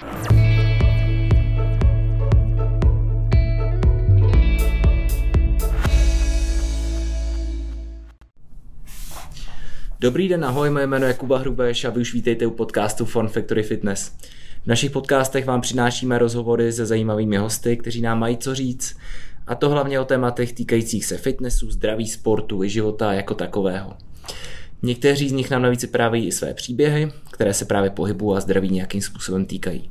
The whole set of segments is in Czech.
Dobrý den, ahoj, moje jméno je Kuba Hrubeš a vy už vítejte u podcastu Fun Factory Fitness. V našich podcastech vám přinášíme rozhovory se zajímavými hosty, kteří nám mají co říct, a to hlavně o tématech týkajících se fitnessu, zdraví, sportu i života jako takového. Někteří z nich nám navíc vyprávějí i své příběhy, které se právě pohybu a zdraví nějakým způsobem týkají.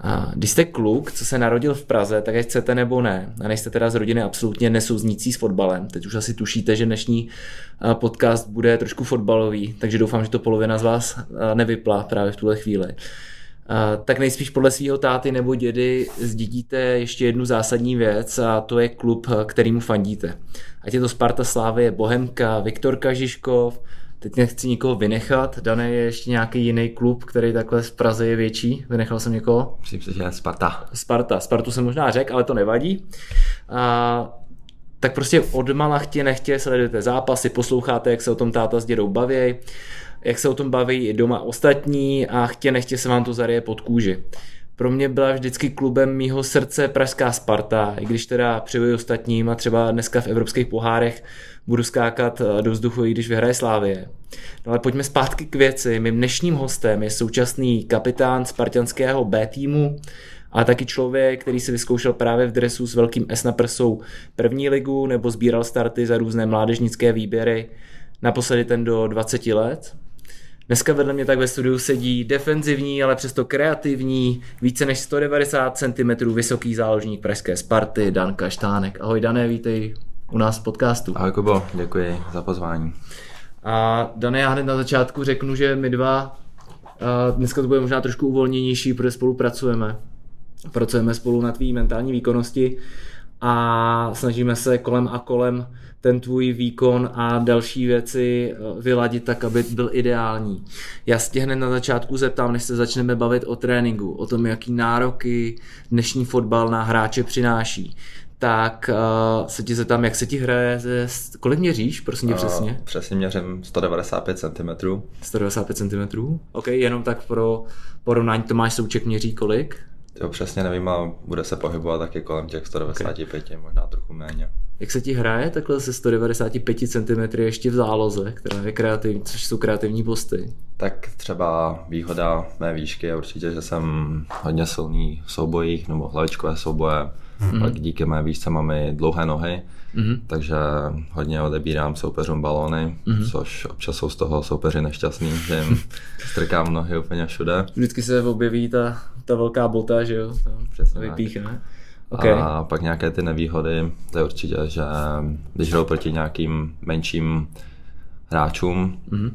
A když jste kluk, co se narodil v Praze, tak ať chcete nebo ne, a nejste teda z rodiny absolutně nesouznící s fotbalem, teď už asi tušíte, že dnešní podcast bude trošku fotbalový, takže doufám, že to polovina z vás nevyplá právě v tuhle chvíli. Tak nejspíš podle svého táty nebo dědy zdědíte ještě jednu zásadní věc a to je klub, kterýmu fandíte. Ať je to Sparta Slávy, Bohemka, Viktor Kažiškov, Teď nechci nikoho vynechat. Dané je ještě nějaký jiný klub, který takhle v Praze je větší. Vynechal jsem někoho? Myslím si, že Sparta. Sparta. Spartu jsem možná řekl, ale to nevadí. A, tak prostě od mala chtě nechtě sledujete zápasy, posloucháte, jak se o tom táta s dědou baví, jak se o tom baví doma ostatní a chtě nechtě se vám to zaryje pod kůži. Pro mě byla vždycky klubem mýho srdce Pražská Sparta, i když teda přivuji ostatním a třeba dneska v evropských pohárech budu skákat eh, do vzduchu, i když vyhraje Slávie. No ale pojďme zpátky k věci. Mým dnešním hostem je současný kapitán spartianského B týmu, a taky člověk, který si vyzkoušel právě v dresu s velkým S na prsou první ligu nebo sbíral starty za různé mládežnické výběry, naposledy ten do 20 let. Dneska vedle mě tak ve studiu sedí defenzivní, ale přesto kreativní, více než 190 cm vysoký záložník pražské Sparty, Dan Kaštánek. Ahoj Dané, vítej u nás v podcastu. Ahoj Kubo, děkuji za pozvání. A Dané, já hned na začátku řeknu, že my dva dneska to bude možná trošku uvolněnější, protože spolupracujeme. Pracujeme spolu na tvý mentální výkonnosti a snažíme se kolem a kolem ten tvůj výkon a další věci eh, vyladit tak, aby byl ideální. Já se tě hned na začátku zeptám, než se začneme bavit o tréninku, o tom, jaký nároky dnešní fotbal na hráče přináší tak uh, se ti zeptám, jak se ti hraje, ze, kolik měříš, prosím tě přesně? Uh, přesně měřím 195 cm. 195 cm? OK, jenom tak pro porovnání Tomáš Souček měří kolik? Jo, přesně nevím, ale bude se pohybovat taky kolem těch 195, okay. možná trochu méně. Jak se ti hraje takhle se 195 cm ještě v záloze, která je kreativní, což jsou kreativní posty? Tak třeba výhoda mé výšky je určitě, že jsem hodně silný v soubojích nebo hlavičkové souboje. Mm-hmm. Pak díky mé výšce mám i dlouhé nohy, mm-hmm. takže hodně odebírám soupeřům balóny, mm-hmm. což občas jsou z toho soupeři nešťastní, že jim strkám nohy úplně všude. Vždycky se objeví ta, ta velká bota, že jo? Přesně vypíchne. Okay. A pak nějaké ty nevýhody, to je určitě, že když jdou proti nějakým menším hráčům, mm-hmm.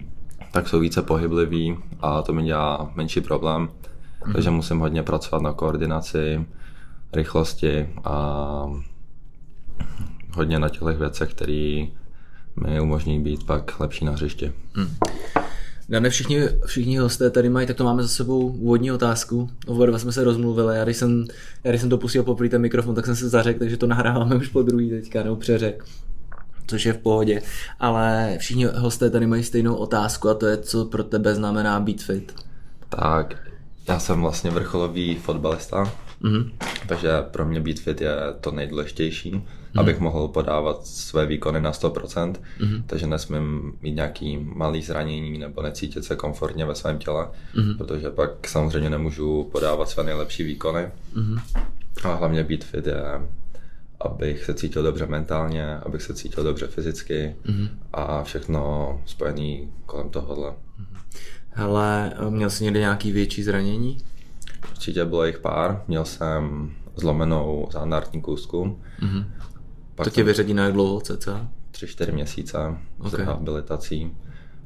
tak jsou více pohybliví a to mi dělá menší problém. Mm-hmm. Takže musím hodně pracovat na koordinaci, rychlosti a hodně na těch věcech, které mi umožní být pak lepší na hřišti. Mm. Ne všichni, všichni hosté tady mají, tak to máme za sebou úvodní otázku. Oba dva jsme se rozmluvili. Já když jsem, já když jsem to pustil poprvé ten mikrofon, tak jsem se zařekl, takže to nahráváme už po druhý teďka, nebo přeřek což je v pohodě. Ale všichni hosté tady mají stejnou otázku a to je, co pro tebe znamená být fit. Tak, já jsem vlastně vrcholový fotbalista, mm-hmm. takže pro mě být fit je to nejdůležitější, mm-hmm. abych mohl podávat své výkony na 100%, mm-hmm. takže nesmím mít nějaký malý zranění nebo necítit se komfortně ve svém těle, mm-hmm. protože pak samozřejmě nemůžu podávat své nejlepší výkony. Mm-hmm. A hlavně být fit je abych se cítil dobře mentálně, abych se cítil dobře fyzicky mm-hmm. a všechno spojené kolem tohohle. Hele, měl jsi někdy nějaký větší zranění? Určitě bylo jich pár. Měl jsem zlomenou zánártní kůzku. Mm-hmm. Pak to tě vyřadí na jak dlouho cca? Tři, čtyři měsíce okay. s rehabilitací.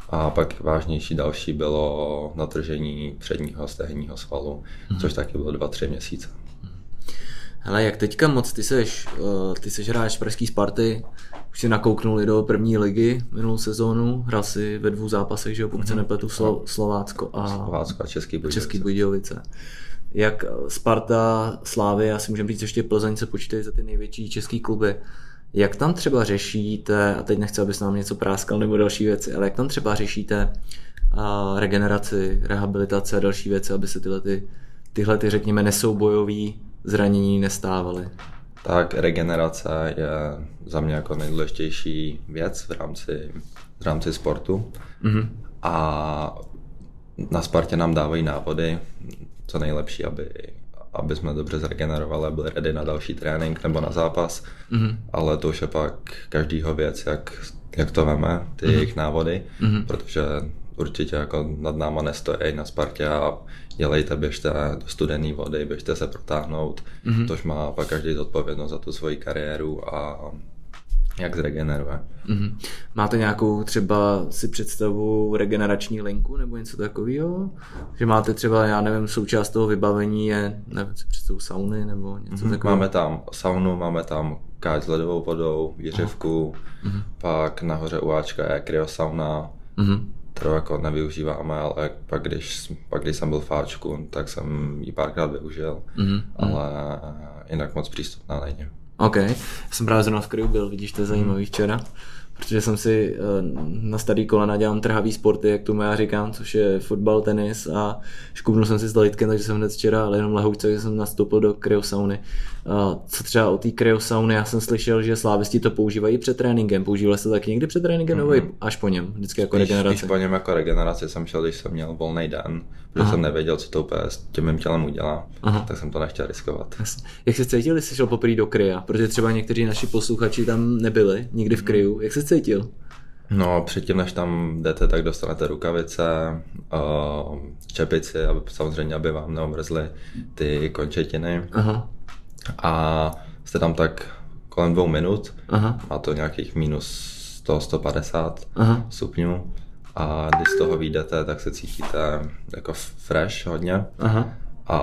A pak vážnější další bylo natržení předního stehního svalu, mm-hmm. což taky bylo dva, tři měsíce. Hele, jak teďka moc ty seš, uh, ty seš hráč Pražský Sparty, už si nakouknul do první ligy minulou sezónu, hrál si ve dvou zápasech, že jo, pokud mm-hmm. se mhm. nepletu, Slo- Slovácko a, Slovácko a Český Budějovice. Český Budějovice. Jak Sparta, Slávy, asi můžeme říct ještě Plzeň se počítají za ty největší český kluby. Jak tam třeba řešíte, a teď nechci, abys nám něco práskal nebo další věci, ale jak tam třeba řešíte regeneraci, rehabilitace a další věci, aby se tyhle ty tyhle ty, řekněme, nesoubojový zranění nestávaly? Tak regenerace je za mě jako nejdůležitější věc v rámci, v rámci sportu. Mm-hmm. A na Spartě nám dávají návody, co nejlepší, aby, aby jsme dobře zregenerovali a byli ready na další trénink nebo na zápas. Mm-hmm. Ale to už je pak každýho věc, jak, jak to veme, ty mm-hmm. jejich návody, mm-hmm. protože určitě jako nad náma nestojí na Spartě a dělejte, běžte do studené vody, běžte se protáhnout. Mm-hmm. Tož má pak každý zodpovědnost za tu svoji kariéru a jak zregeneruje. Mm-hmm. Máte nějakou třeba si představu regenerační linku nebo něco takového? Že máte třeba, já nevím, součást toho vybavení je, nevím, si představu sauny nebo něco mm-hmm. takového? Máme tam saunu, máme tam káč s ledovou vodou, výřivku, mm-hmm. pak nahoře u Ačka je kryosauna, mm-hmm kterou jako nevyužíváme, ale pak když, pak když jsem byl v Fáčku, tak jsem ji párkrát využil, mm-hmm. ale jinak moc přístupná není. OK, jsem právě zrovna v Kryu byl, vidíš, to je zajímavý včera. Protože jsem si eh, na starý kolena dělám trhavý sporty, jak tomu já říkám, což je fotbal, tenis a škubnul jsem si s dalitkem, takže jsem hned včera, ale jenom lehoučce, že jsem nastoupil do kryosauny. Co třeba o té kryosauny, já jsem slyšel, že slávisti to používají před tréninkem. Používali se to taky někdy před tréninkem mm-hmm. nebo až po něm, vždycky jako spíš, regenerace? Spíš po něm jako regenerace jsem šel, když jsem měl volný den, protože Aha. jsem nevěděl, co to úplně s tím mým tělem udělá, Aha. tak jsem to nechtěl riskovat. Jak se cítil, když jsi šel poprvé do krya? Protože třeba někteří naši posluchači tam nebyli nikdy v mhm. kryu. Jak se cítil? No, předtím, než tam jdete, tak dostanete rukavice, uh, čepici, aby, samozřejmě, aby vám neomrzly ty končetiny. Aha. A jste tam tak kolem dvou minut, Aha. má to nějakých minus 100, 150 Aha. stupňů a když z toho vyjdete, tak se cítíte jako fresh hodně. Aha. A,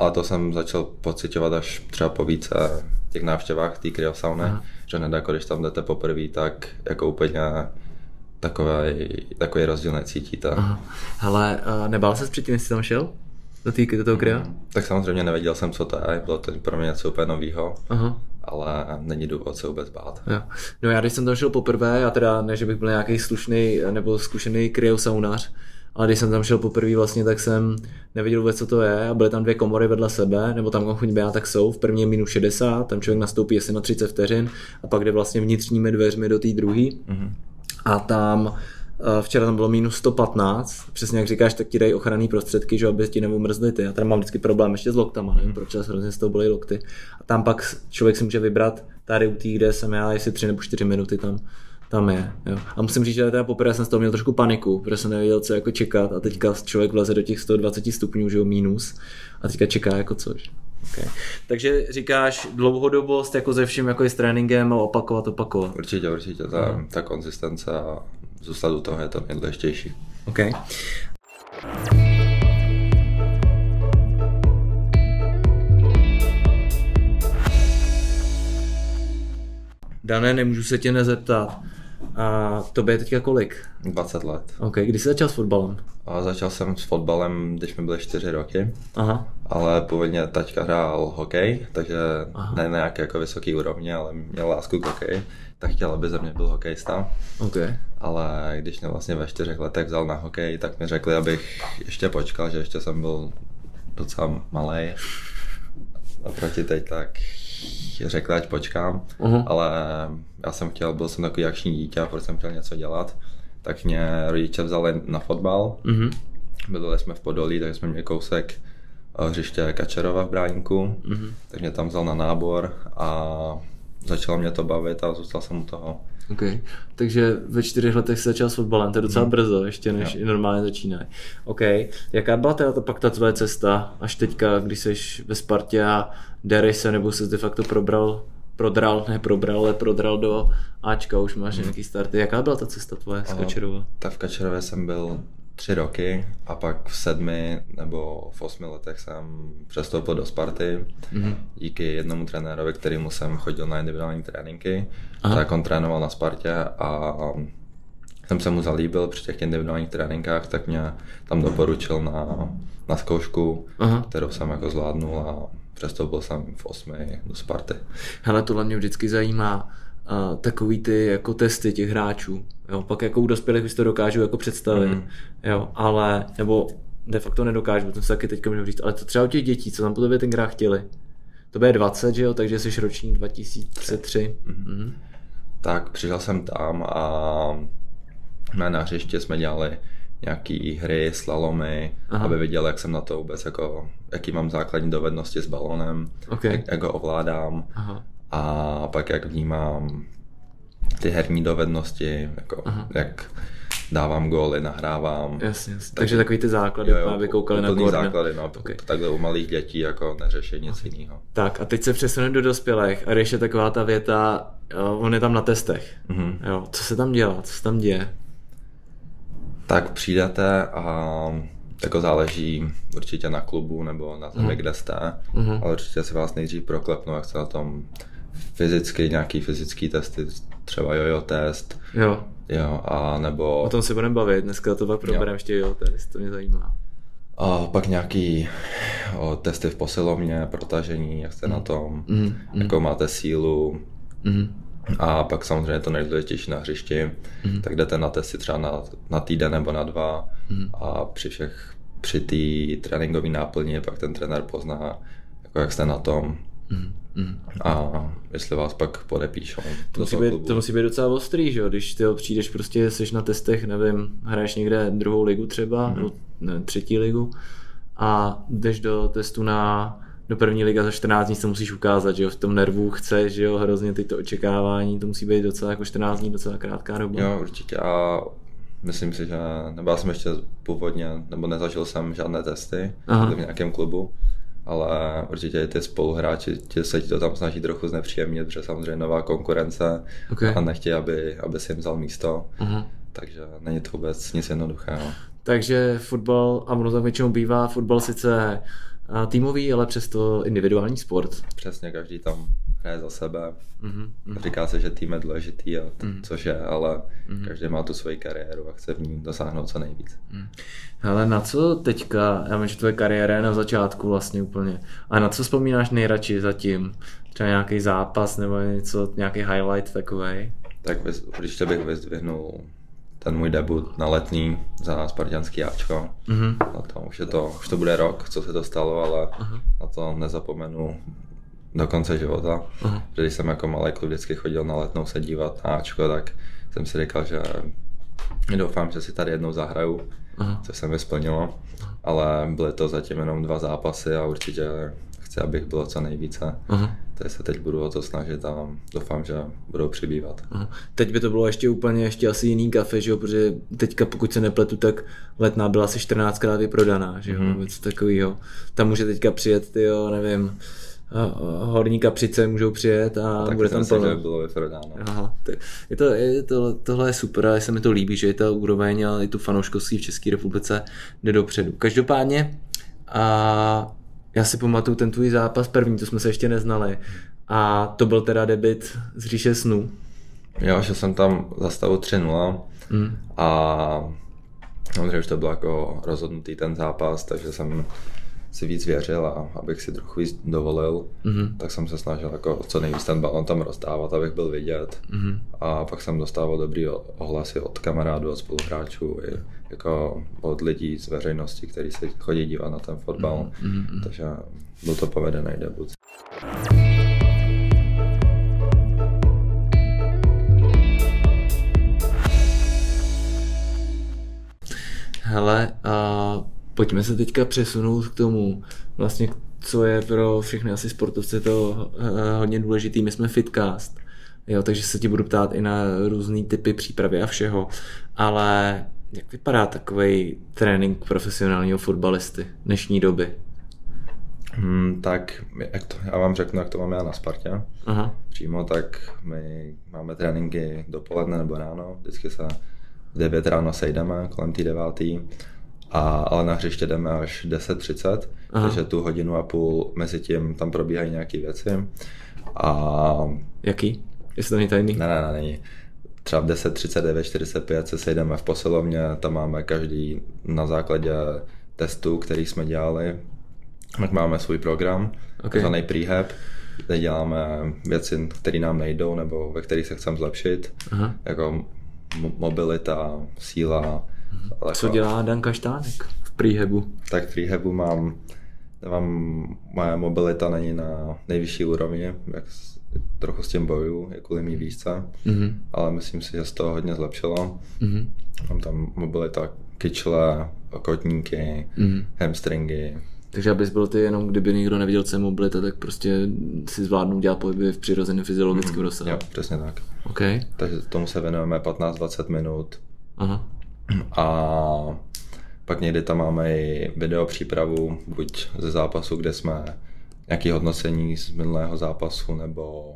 a to jsem začal pocitovat až třeba po více těch návštěvách té kryosauny, že hned jako když tam jdete poprvé, tak jako úplně takový, takový rozdíl necítíte. Aha. Hele, nebál se předtím, jestli tam šel? Do, tý, do toho krya? Mm, tak samozřejmě nevěděl jsem, co to je, bylo to pro mě něco úplně nového. Aha ale není důvod se vůbec bát. Jo. No já když jsem tam šel poprvé, já teda ne, že bych byl nějaký slušný nebo zkušený kryosaunař, ale když jsem tam šel poprvé vlastně, tak jsem nevěděl vůbec, co to je a byly tam dvě komory vedle sebe, nebo tam chuť byla, tak jsou, v první je minus 60, tam člověk nastoupí asi na 30 vteřin a pak jde vlastně vnitřními dveřmi do té druhé. Mm-hmm. A tam včera tam bylo minus 115, přesně jak říkáš, tak ti dají ochranné prostředky, že aby ti neumrzly ty. Já tady mám vždycky problém ještě s loktama, nevím proč, ale hrozně z toho byly lokty. A tam pak člověk si může vybrat tady u té, kde jsem já, jestli tři nebo čtyři minuty tam tam je. Jo. A musím říct, že teda poprvé jsem z toho měl trošku paniku, protože jsem nevěděl, co jako čekat a teďka člověk vleze do těch 120 stupňů, že jo, minus a teďka čeká jako což. Okay. Takže říkáš dlouhodobost jako ze vším, jako je s tréninkem a opakovat, opakovat. Určitě, určitě. Ta, ta konzistence a zůstat u toho je to nejdůležitější. OK. Dané, nemůžu se tě nezeptat. A to je teďka kolik? 20 let. OK, kdy jsi začal s fotbalem? A začal jsem s fotbalem, když mi byly 4 roky. Aha. Ale původně taťka hrál hokej, takže Aha. ne nějak jako vysoký úrovně, ale měl lásku k hokeji tak chtěl, aby ze mě byl hokejista. Okay. Ale když mě vlastně ve čtyřech letech vzal na hokej, tak mi řekli, abych ještě počkal, že ještě jsem byl docela malý. A proti teď tak řekli, ať počkám, uh-huh. ale já jsem chtěl, byl jsem takový akční dítě, protože jsem chtěl něco dělat, tak mě rodiče vzali na fotbal. Uh-huh. Bydleli jsme v Podolí, takže jsme měli kousek eh, hřiště Kačerova v Bránku, uh-huh. tak mě tam vzal na nábor a začalo mě to bavit a zůstal jsem u toho. OK. Takže ve čtyřech letech se začal s fotbalem, to je docela hmm. brzo, ještě než jo. normálně začínají. OK. Jaká byla teda to pak ta tvoje cesta, až teďka, když jsi ve Spartě a dereš se, nebo se de facto probral, prodral, ne probral, ale prodral do Ačka, už máš hmm. nějaký starty. Jaká byla ta cesta tvoje z Kačerova? Tak v Kačerově jsem byl tři roky a pak v sedmi nebo v osmi letech jsem přestoupil do Sparty mm-hmm. díky jednomu trenérovi, kterýmu jsem chodil na individuální tréninky. Aha. Tak on trénoval na Spartě a jsem se mu zalíbil při těch individuálních tréninkách, tak mě tam doporučil na, na zkoušku, Aha. kterou jsem jako zvládnul a přestoupil jsem v osmi do Sparty. Hele, tohle mě vždycky zajímá uh, takový ty jako testy těch hráčů. Jo, pak jako u dospělých už to dokážu jako představit. Mm. Jo, ale, nebo de facto nedokážu, o tom se taky teďka můžu říct, ale to třeba u těch dětí, co tam po tobě tenkrát chtěli. To bude 20, že jo, takže jsi ročník 2003. Mm-hmm. Tak přišel jsem tam a na hřiště jsme dělali nějaký hry, slalomy, Aha. aby viděl, jak jsem na to vůbec, jako, jaký mám základní dovednosti s balonem, okay. jak, jak ho ovládám Aha. A pak jak vnímám ty herní dovednosti, jako, jak dávám góly, nahrávám. Jasně, jasně. takže takový ty základy, jo, jo, aby koukali na gól. základy, no, okay. takhle u malých dětí jako neřeší nic okay. jiného. Tak a teď se přesuneme do dospělých a je taková ta věta, on je tam na testech. Mm-hmm. Jo, co se tam dělá, co se tam děje? Tak přijdete a jako záleží určitě na klubu nebo na zemi, mm. kde jste, mm. ale určitě si vás nejdřív proklepnu, jak se na tom fyzicky, nějaký fyzický testy, třeba jojo test. Jo. Jo, a nebo... O tom si budeme bavit, dneska to pak probereme ještě jojo test, to mě zajímá. A pak nějaký o, testy v posilovně, protažení, jak jste mm. na tom, mm. jakou máte sílu. Mm. A pak samozřejmě to nejdůležitější na hřišti, mm. tak jdete na testy třeba na, na týden nebo na dva mm. a při všech při té tréninkové náplni pak ten trenér pozná, jako jak jste na tom. Mm. Mm. A jestli vás pak podepíšou. To musí, být, to musí být docela ostrý, že jo? Když ty přijdeš prostě, jsi na testech, nevím, hraješ někde druhou ligu třeba, mm. nebo ne, třetí ligu a jdeš do testu na do první liga za 14 dní se musíš ukázat, že jo, v tom nervu chce, že jo, hrozně ty to očekávání, to musí být docela jako 14 dní, docela krátká doba. Jo, určitě a myslím si, že, nebo já jsem ještě původně, nebo nezažil jsem žádné testy Aha. v nějakém klubu, ale určitě ty spoluhráči tě, se ti to tam snaží trochu znepříjemnit, protože samozřejmě nová konkurence okay. a nechtějí, aby, aby si jim vzal místo, uh-huh. takže není to vůbec nic jednoduchého. Takže fotbal, a ono tak většinou bývá, fotbal sice týmový, ale přesto individuální sport. Přesně, každý tam hraje za sebe. Mm-hmm. Říká se, že tým je důležitý, a t- mm-hmm. což je, ale mm-hmm. každý má tu svoji kariéru a chce v ní dosáhnout co nejvíc. Mm. Hele, na co teďka, já vím, že tvoje kariéra je na začátku vlastně úplně, a na co vzpomínáš nejradši zatím? Třeba nějaký zápas nebo něco, nějaký highlight takový? Tak když to bych vyzdvihnul ten můj debut na letní za Spartianský Ačko. Mm-hmm. Na to, už, je to, už to bude rok, co se to stalo, ale uh-huh. na to nezapomenu do konce života. Uh-huh. Když jsem jako malý klub vždycky chodil na letnou se dívat na Ačko, tak jsem si říkal, že doufám, že si tady jednou zahraju, uh-huh. což se mi splnilo. Ale byly to zatím jenom dva zápasy a určitě chci, abych bylo co nejvíce. Uh-huh. Takže se teď budu o to snažit a doufám, že budou přibývat. Uh-huh. Teď by to bylo ještě úplně ještě asi jiný kafe, že jo? protože teďka pokud se nepletu, tak letná byla asi 14krát vyprodaná, že jo, uh-huh. takovýho. Tam může teďka přijet, ty jo, nevím, horní kapřice můžou přijet a tak bude tam plno. že bylo vyprodáno. Aha, tak je to, je to, tohle je super a se mi to líbí, že je ta úroveň a i tu fanouškovství v České republice jde dopředu. Každopádně a já si pamatuju ten tvůj zápas první, to jsme se ještě neznali. A to byl teda debit z říše snů. Jo, že jsem tam za stavu 3-0 mm. a samozřejmě už to bylo jako rozhodnutý ten zápas, takže jsem si víc věřil a abych si trochu víc dovolil, mm-hmm. tak jsem se snažil jako co nejvíc ten balon tam rozdávat, abych byl vidět. Mm-hmm. A pak jsem dostával dobrý ohlasy od kamarádů, od spoluhráčů, i jako od lidí z veřejnosti, kteří se chodí dívat na ten fotbal. Mm-hmm. Takže byl to povedený debut. Hele, uh pojďme se teďka přesunout k tomu, vlastně co je pro všechny asi sportovce to eh, hodně důležitý. My jsme Fitcast, jo, takže se ti budu ptát i na různé typy přípravy a všeho, ale jak vypadá takový trénink profesionálního fotbalisty dnešní doby? Hmm, tak jak to, já vám řeknu, jak to mám já na Spartě. Aha. Přímo tak my máme tréninky dopoledne nebo ráno, vždycky se v 9 ráno sejdeme kolem té devátý a, ale na hřiště jdeme až 10.30, takže tu hodinu a půl mezi tím tam probíhají nějaké věci. A... Jaký? Jestli to není tajný? Ne, ne, ne, není. Třeba v 10.39, 45 se sejdeme v posilovně, tam máme každý na základě testů, který jsme dělali, tak máme svůj program, okay. takzvaný prehab, kde děláme věci, které nám nejdou nebo ve kterých se chceme zlepšit, Aha. jako mobilita, síla, co dělá Dan Kaštánek v prehabu? Tak v prehabu mám, mám, moje mobilita není na nejvyšší úrovni, jak trochu s tím boju, je kvůli mý výšce, mm-hmm. ale myslím si, že z toho hodně zlepšilo. Mm-hmm. Mám tam mobilita kyčle, kotníky, mm-hmm. hamstringy, takže abys byl ty jenom, kdyby nikdo neviděl, co je mobilita, tak prostě si zvládnu dělat pohyby v přirozeném fyziologickém mm, rozsahu. Jo, přesně tak. Okay. Takže tomu se věnujeme 15-20 minut. Aha. A pak někdy tam máme i video přípravu, buď ze zápasu, kde jsme nějaký hodnocení z minulého zápasu, nebo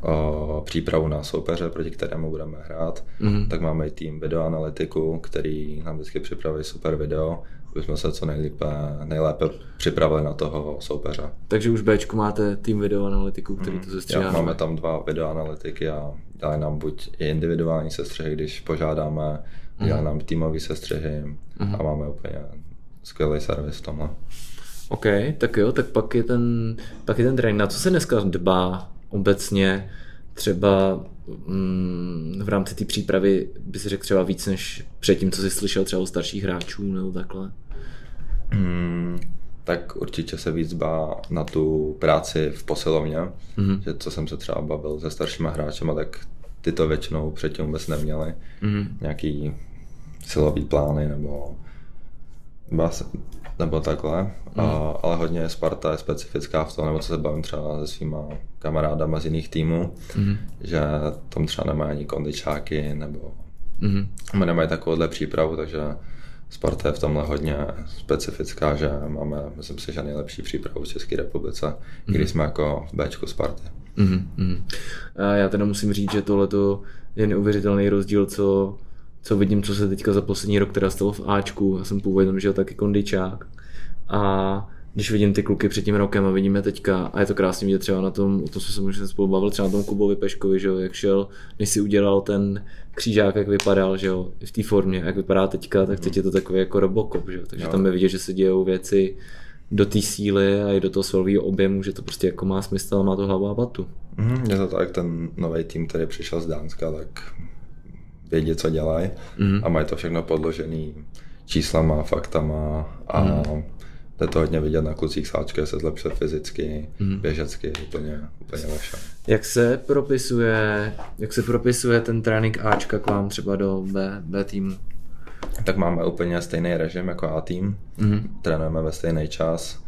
o, přípravu na soupeře, proti kterému budeme hrát, mm-hmm. tak máme i tým videoanalytiku, který nám vždycky připraví super video, aby jsme se co nejlépe, nejlépe připravili na toho soupeře. Takže už Bčku máte tým videoanalytiku, který to sestříhá? máme tam dva videoanalytiky a dělají nám buď i individuální sestřihy, když požádáme, mm-hmm. dělají nám týmové sestřihy mm-hmm. a máme úplně skvělý servis v tomhle. OK, tak jo, tak pak je ten, pak je ten trénink. Na co se dneska dbá obecně třeba mm, v rámci té přípravy by si řekl třeba víc než předtím, co jsi slyšel třeba o starších hráčů nebo takhle? Hmm, tak určitě se víc bá na tu práci v posilovně, mm-hmm. že co jsem se třeba bavil se staršíma hráčema, tak ty to většinou předtím vůbec neměli. Mm-hmm. Nějaký silový plány nebo nebo takhle, mm. a, ale hodně Sparta je specifická v tom, nebo co se bavím třeba se svýma kamarádama z jiných týmů, mm. že tam třeba nemají ani kondičáky, nebo mm. nemají takovouhle přípravu, takže Sparta je v tomhle hodně specifická, že máme, myslím si, že nejlepší přípravu v České republice, mm. když jsme jako v Bčku Sparty. Mm-hmm. A já teda musím říct, že tohle je neuvěřitelný rozdíl, co co vidím, co se teďka za poslední rok teda stalo v Ačku, já jsem původem žil taky kondičák a když vidím ty kluky před tím rokem a vidíme teďka, a je to krásně vidět třeba na tom, o tom jsme se možná spolu bavil, třeba na tom Kubovi Peškovi, že jo, jak šel, než si udělal ten křížák, jak vypadal, že jo, v té formě, jak vypadá teďka, tak teď je to takový jako robokop, že jo, takže jo. tam je vidět, že se dějou věci do té síly a i do toho silového objemu, že to prostě jako má smysl a má to hlavu a patu. Mm, je to tak, ten nový tým, který přišel z Dánska, tak vědí, co dělají mm. a mají to všechno podložený číslama, faktama a mm. Jde to hodně vidět na klucích sáčke, se zlepšil fyzicky, mm. běžecky, úplně, úplně vaše. Jak se propisuje, jak se propisuje ten trénink Ačka k vám třeba do B, B týmu? Tak máme úplně stejný režim jako A tým, mm. trénujeme ve stejný čas,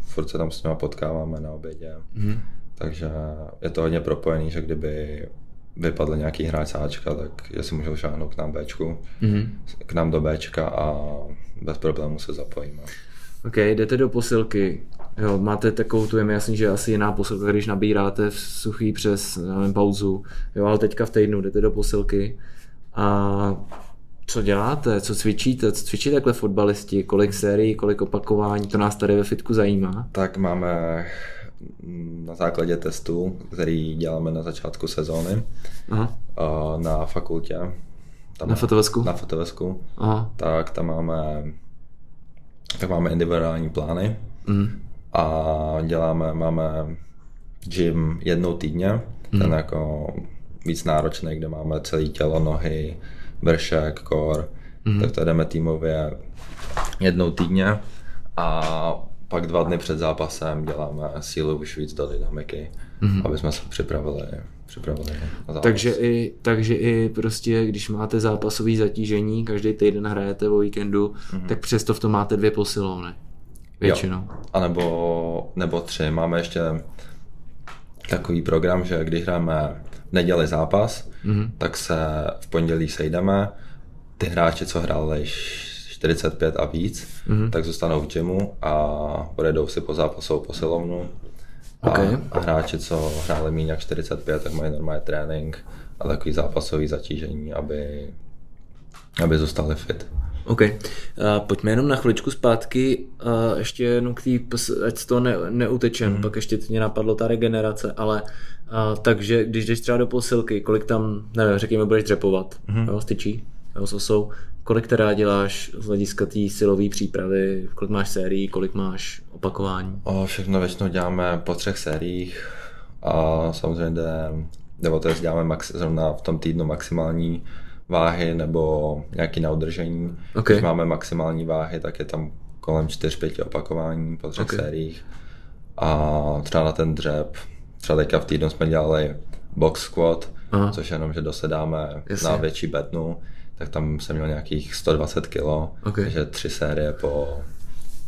furt se tam s nimi potkáváme na obědě, mm. takže je to hodně propojený, že kdyby vypadl nějaký hráč sáčka, tak jestli můžou šáhnout k nám Bčku, mm-hmm. k nám do Bčka a bez problémů se zapojíme. OK, jdete do posilky. Jo, máte takovou tu, je mi jasný, že asi jiná posilka, když nabíráte v suchý přes nevím, pauzu, jo, ale teďka v týdnu jdete do posilky a co děláte, co cvičíte, co cvičí takhle fotbalisti, kolik sérií, kolik opakování, to nás tady ve fitku zajímá. Tak máme na základě testů, který děláme na začátku sezóny Aha. na fakultě. Tam na fotovesku? Na fotovesku. Aha. Tak tam máme tak máme individuální plány mm. a děláme, máme gym jednou týdně, mm. ten jako víc náročný, kde máme celé tělo, nohy, vršek, kor, mm. tak to jdeme týmově jednou týdně a pak dva dny před zápasem děláme sílu už víc do dynamiky, mm-hmm. aby jsme se připravili, připravili na zápas. Takže i, takže i prostě, když máte zápasové zatížení, každý týden hrajete o víkendu, mm-hmm. tak přesto v tom máte dvě posilovny. Většinou. Jo. A nebo, nebo tři. Máme ještě takový program, že když hrajeme v neděli zápas, mm-hmm. tak se v pondělí sejdeme. Ty hráči, co hráli 45 a víc, mm-hmm. tak zůstanou v gymu a pojedou si po zápasovou posilovnu. Okay. A, a hráči, co hráli méně jak 45, tak mají normální trénink a takový zápasový zatížení, aby, aby zůstali fit. OK. Uh, pojďme jenom na chviličku zpátky, uh, ještě jenom k té, ať to ne, neutečem, mm. pak ještě mě napadlo ta regenerace, ale uh, takže když jdeš třeba do posilky, kolik tam, nevím, řekněme, budeš dřepovat, mm. jo, styčí, jo, s osou, kolik teda děláš z hlediska té silové přípravy, kolik máš sérií, kolik máš opakování? O, všechno většinou děláme po třech sériích a samozřejmě jde, nebo to děláme max, zrovna v tom týdnu maximální váhy nebo nějaký na udržení. Okay. Když máme maximální váhy, tak je tam kolem 4-5 opakování po třech okay. sériích. A třeba na ten dřep, třeba teďka v týdnu jsme dělali box squat, Aha. což jenom, že dosedáme Jasně. na větší bednu, tak tam jsem měl nějakých 120 kg, okay. takže tři série po,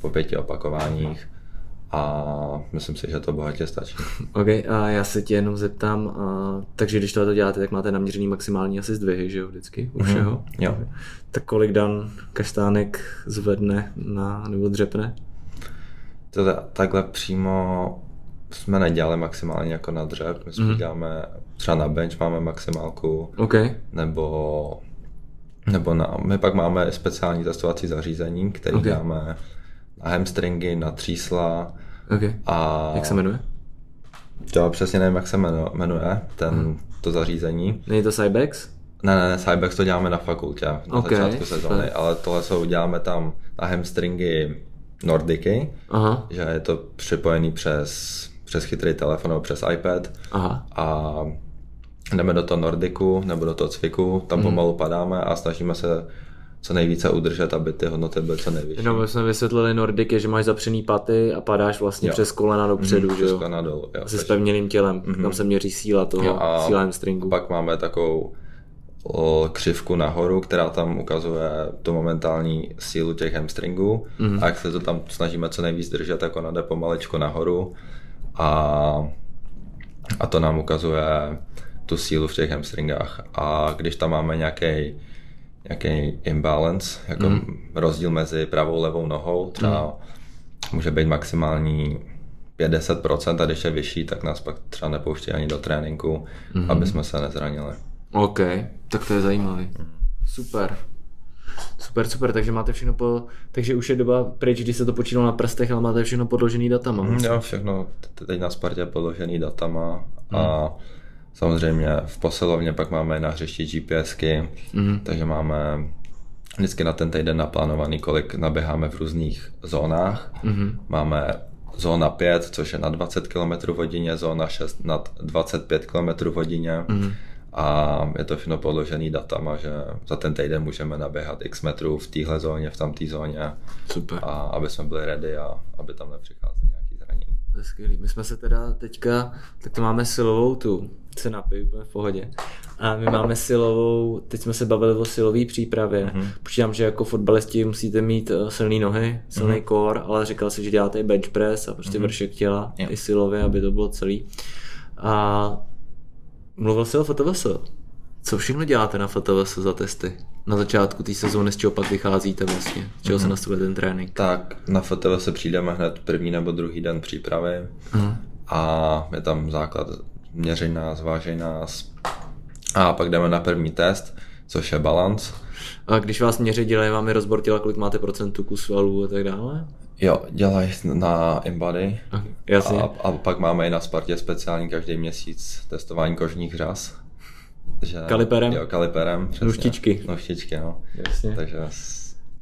po pěti opakováních a myslím si, že to bohatě stačí. OK, a já se tě jenom zeptám, a, takže když tohle děláte, tak máte naměřený maximální asi zdvihy, že jo, vždycky, u mhm. všeho? Mm, jo. Tak kolik Dan Kaštánek zvedne na, nebo dřepne? Teda, takhle přímo jsme nedělali maximálně jako na dřep, my jsme mm. děláme, třeba na bench máme maximálku, okay. nebo nebo na, my pak máme speciální testovací zařízení, které okay. dáme na hamstringy, na třísla. Okay. A jak se jmenuje? To přesně nevím, jak se jmenuje ten, hmm. to zařízení. Není to Cybex? Ne, ne, ne, Cybex to děláme na fakultě na okay. začátku sezóny, ale tohle jsou, děláme tam na hamstringy Nordiky, Aha. že je to připojený přes, přes chytrý telefon nebo přes iPad Aha. a jdeme do toho Nordiku nebo do toho cviku, tam mm. pomalu padáme a snažíme se co nejvíce udržet, aby ty hodnoty byly co nejvyšší. No, my jsme vysvětlili Nordic, je, že máš zapřený paty a padáš vlastně jo. přes kolena dopředu, mm, že jo? kolena dolů, jo. Se spevněným tělem, mm-hmm. tam se měří síla toho, jo, a síla hamstringu. Pak máme takovou křivku nahoru, která tam ukazuje tu momentální sílu těch hamstringů mm-hmm. a jak se to tam snažíme co nejvíc držet, tak ona jde pomalečko nahoru a, a to nám ukazuje tu sílu v těch hamstringách. A když tam máme nějaký nějaký imbalance, jako mm. rozdíl mezi pravou a levou nohou, třeba mm. může být maximální 50% a když je vyšší, tak nás pak třeba nepouští ani do tréninku, mm. aby jsme se nezranili. OK, tak to je zajímavý. Super. Super, super, takže máte všechno po, takže už je doba pryč, když se to počítalo na prstech, ale máte všechno podložený datama. Mm, jo, všechno teď na Spartě podložený datama a mm Samozřejmě v posilovně pak máme na hřišti GPSky, mm-hmm. takže máme vždycky na ten týden naplánovaný, kolik naběháme v různých zónách. Mm-hmm. Máme zóna 5, což je na 20 km hodině, zóna 6 nad 25 km hodině. Mm-hmm. A je to všechno podložený datama, že za ten týden můžeme naběhat x metrů v téhle zóně, v tamté zóně. Super. A aby jsme byli ready a aby tam nepřicházeli nějaký zranění. To je skvělý. My jsme se teda teďka, tak to máme silovou tu se napiju úplně v pohodě. A my máme silovou, teď jsme se bavili o silové přípravě. Mm-hmm. Počítám, že jako fotbalisti musíte mít uh, silné nohy, silný mm-hmm. core, ale říkal si, že děláte i bench press a prostě mm-hmm. vršek těla yeah. i silově, aby to bylo celý. A mluvil jsi o FTVS. Co všechno děláte na FTVS za testy? Na začátku té sezóny, z čeho pak vycházíte vlastně? Z čeho mm-hmm. se mhm. nastavuje ten trénink? Tak na FTVS přijdeme hned první nebo druhý den přípravy. Mm-hmm. A je tam základ měřej nás, vážej nás. A pak jdeme na první test, což je balance. A když vás měří, dělají vám i rozbor těla, kolik máte procentů kus svalů a tak dále? Jo, dělají na. Okay, a, a pak máme i na Spartě speciální každý měsíc testování kožních řas. Že, kaliperem? Jo, kaliperem. Přesně. Nuštičky. Nuštičky, no. Jasně. Takže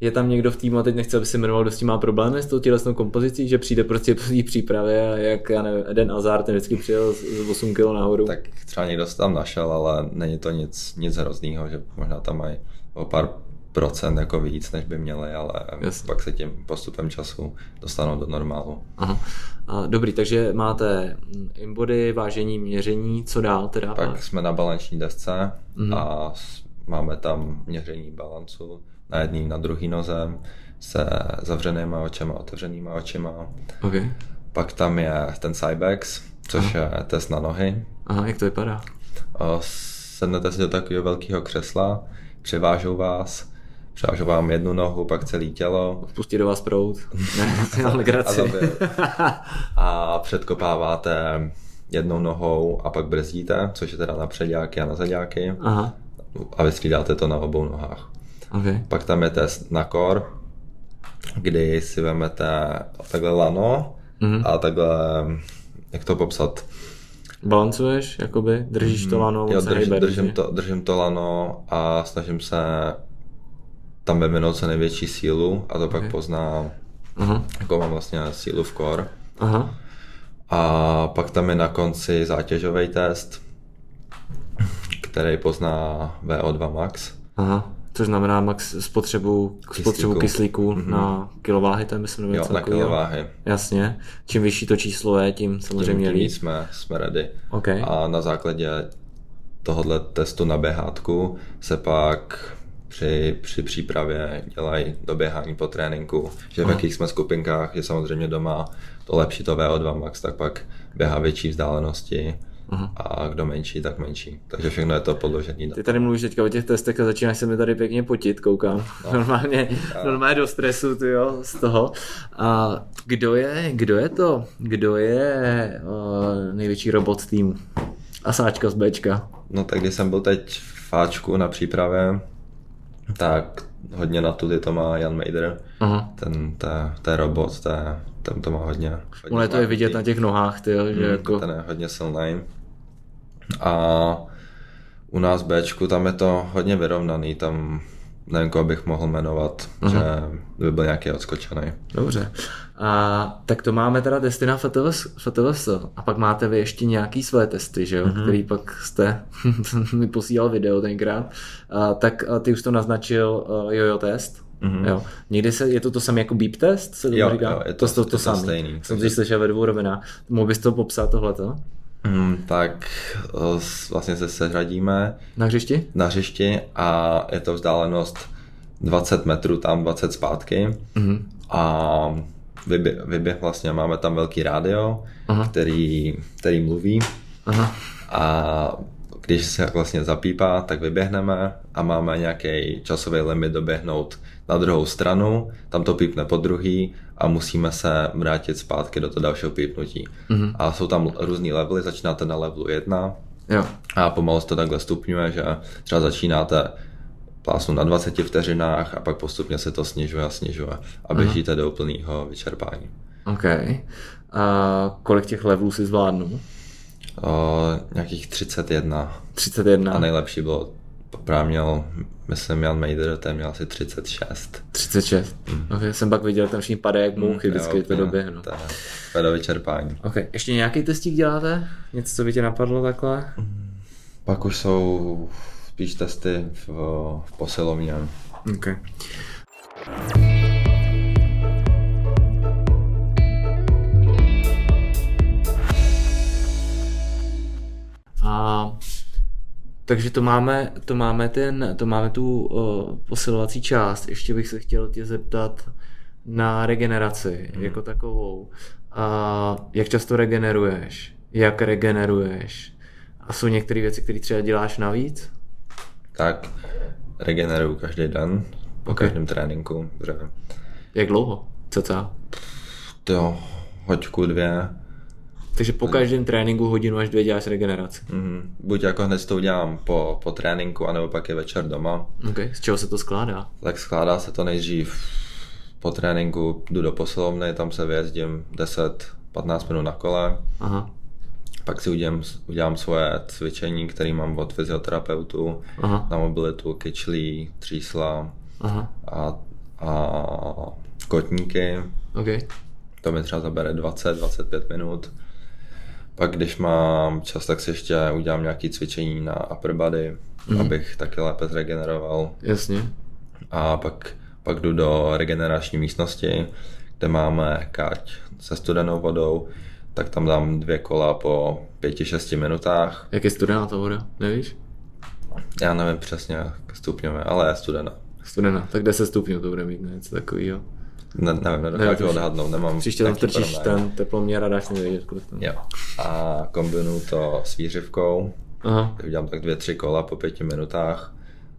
je tam někdo v týmu, a teď nechce, aby si jmenoval, kdo s tím má problémy s tou tělesnou kompozicí, že přijde prostě po té přípravě a jak, já nevím, Eden Azar, ten vždycky přijel z 8 kg nahoru. Tak třeba někdo se tam našel, ale není to nic, nic hroznýho, že možná tam mají o pár procent jako víc, než by měli, ale Jasně. pak se tím postupem času dostanou do normálu. Aha. A, dobrý, takže máte imbody, vážení, měření, co dál teda? Pak jsme na balanční desce mm-hmm. a máme tam měření balancu, na jedný, na druhý noze se zavřenýma očima, otevřenýma očima. Okay. Pak tam je ten Cybex, což Aha. je test na nohy. Aha, jak to vypadá? Sednete si do takového velkého křesla, převážou vás, převážou vám jednu nohu, pak celé tělo. Spustí do vás prout. ne, a, a předkopáváte jednou nohou a pak brzdíte, což je teda na předáky a na zadáky. Aha. A vystřídáte to na obou nohách. Okay. Pak tam je test na core, kdy si vezmete takhle lano mm-hmm. a takhle, jak to popsat? Balancuješ, jakoby, držíš to mhm. lano, jo, drž, držím, to, držím to lano a snažím se tam vyvinout co největší sílu a to okay. pak pozná, uh-huh. jako mám vlastně sílu v core. Uh-huh. A pak tam je na konci zátěžový test, který pozná VO2 max. Aha. Což znamená max spotřebu kyslíku, spotřebu kyslíku mm-hmm. na kilováhy, to je myslím, Jo, na kilováhy. Jasně. Čím vyšší to číslo je, tím samozřejmě tím, tím jsme, jsme ready. Okay. A na základě tohohle testu na běhátku se pak při, při přípravě dělají doběhání po tréninku, že v jakých jsme skupinkách je samozřejmě doma to lepší to VO2 max, tak pak běhá větší vzdálenosti Aha. a kdo menší, tak menší. Takže všechno je to podložený. Ty tady mluvíš teďka o těch testech a začínáš se mi tady pěkně potit, koukám. No. Normálně, no. normálně do stresu, ty jo, z toho. A kdo je, kdo je to? Kdo je uh, největší robot týmu? Asáčka z Bčka. No tak když jsem byl teď v Fáčku na přípravě, tak hodně na tudy to má Jan Mejder. Aha. Ten, to je robot, to, ten to má hodně. hodně Ale to je vidět na těch nohách, ty, že hmm, jako... Ten je hodně silný. A u nás Bčku tam je to hodně vyrovnaný, tam nevím, koho bych mohl jmenovat, uh-huh. že by byl nějaký odskočený. Dobře. A tak to máme teda testy na FTVS, FTVS a pak máte vy ještě nějaký své testy, že jo, uh-huh. který pak jste mi posílal video tenkrát, a, tak a ty už to naznačil uh, jojo test. Mm-hmm. Jo. Někdy se, je to to samé jako beep test? Se to jo, říká? jo, je to, to, to, to, to samé. Stejný. Jsem si slyšel ve dvou rovinách. Mohl bys to popsat tohleto? Hmm, tak vlastně se seřadíme na hřišti? Na hřišti a je to vzdálenost 20 metrů tam, 20 zpátky mm-hmm. a vyběh, vyběh vlastně, máme tam velký rádio, Aha. který, který mluví Aha. a když se vlastně zapípá, tak vyběhneme a máme nějaký časový limit doběhnout na druhou stranu, tam to pípne po druhý a musíme se vrátit zpátky do toho dalšího pípnutí. Mm-hmm. A jsou tam různý levely, začínáte na levelu 1 jo. a pomalu se to takhle stupňuje, že třeba začínáte plásnu na 20 vteřinách a pak postupně se to snižuje a snižuje a běžíte Aha. do úplného vyčerpání. OK. A kolik těch levelů si zvládnu? O, nějakých 31. 31. A nejlepší bylo právě měl, myslím, Jan Mejder, ten měl asi 36. 36. Mm. Okay, jsem pak viděl, tam všichni padají jak mouchy mm, vždycky. No. To je do vyčerpání. Ok, ještě nějaký testík děláte? Něco, co by tě napadlo takhle? Pak už jsou spíš testy v, v posilovně. Ok. A takže to máme, to máme, ten, to máme tu uh, posilovací část. Ještě bych se chtěl tě zeptat na regeneraci hmm. jako takovou. A jak často regeneruješ? Jak regeneruješ? A jsou některé věci, které třeba děláš navíc? Tak, regeneruju každý den, po okay. každém tréninku. Že... Jak dlouho? Co to? Jo, hoďku, dvě. Takže po každém tréninku hodinu až dvě děláš regeneraci. Mm-hmm. Buď jako hned to udělám po, po tréninku, anebo pak je večer doma. Okay. Z čeho se to skládá? Tak skládá se to nejdřív po tréninku, jdu do posilovny, tam se vyjezdím 10-15 minut na kole. Aha. Pak si udělám, udělám svoje cvičení, které mám od fyzioterapeutu, Aha. na mobilitu, kyčlí, třísla Aha. A, a kotníky. Okay. To mi třeba zabere 20-25 minut. Pak když mám čas, tak si ještě udělám nějaké cvičení na upper body, mm. abych taky lépe zregeneroval. Jasně. A pak, pak jdu do regenerační místnosti, kde máme káť se studenou vodou, tak tam dám dvě kola po pěti, šesti minutách. Jak je studená ta voda, nevíš? Já nevím přesně stupňové, ale je studená. Studená, tak 10 stupňů to bude mít, něco takového. Ne, nevím, nedokážu ne, odhadnout, nemám Příště tam trčíš ten teploměr a dáš mi vědět, kolik tam. Jo. A kombinuju to s výřivkou. Aha. Udělám tak dvě, tři kola po pěti minutách